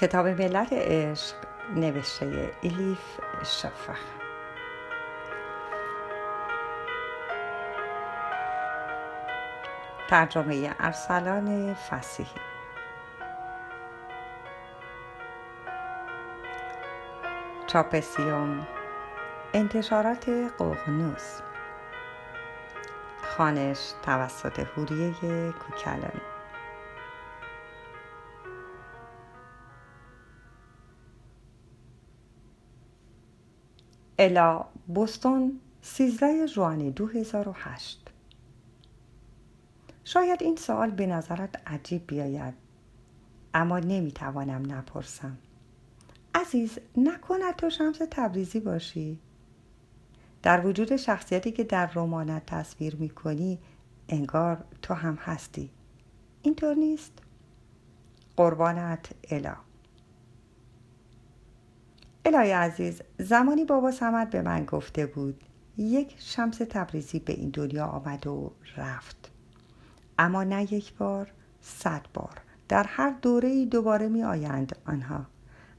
کتاب ملت عشق نوشته ایلیف شفخ ترجمه ارسلان فسیحی. چاپسیوم انتشارات ققنوس خانش توسط هوریه کوکلن. الا بوستون 13 جوان 2008 شاید این سوال به نظرت عجیب بیاید اما نمی‌توانم نپرسم. عزیز نکند تو شمس تبریزی باشی. در وجود شخصیتی که در رمانت تصویر می‌کنی انگار تو هم هستی. اینطور نیست. قربانت الا. الهی عزیز زمانی بابا سمت به من گفته بود یک شمس تبریزی به این دنیا آمد و رفت. اما نه یک بار صد بار. در هر دوره دوباره می آیند آنها.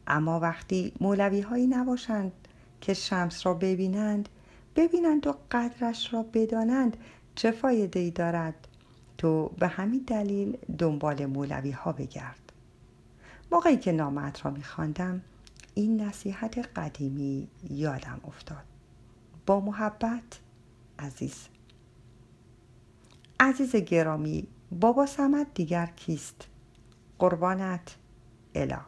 اما وقتی مولوی هایی نباشند که شمس را ببینند ببینند و قدرش را بدانند چه فایده ای دارد تو به همین دلیل دنبال مولوی ها بگرد. موقعی که نامت را می خواندم این نصیحت قدیمی یادم افتاد. با محبت عزیز. عزیز گرامی بابا سمت دیگر کیست؟ قربانت الا.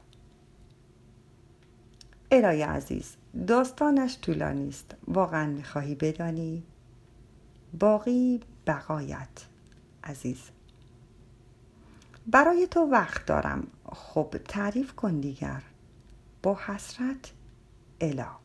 الای عزیز داستانش طولانی است. واقعا می‌خواهی بدانی؟ باقی بقایت عزیز. برای تو وقت دارم. خب تعریف کن دیگر. با حسرت الا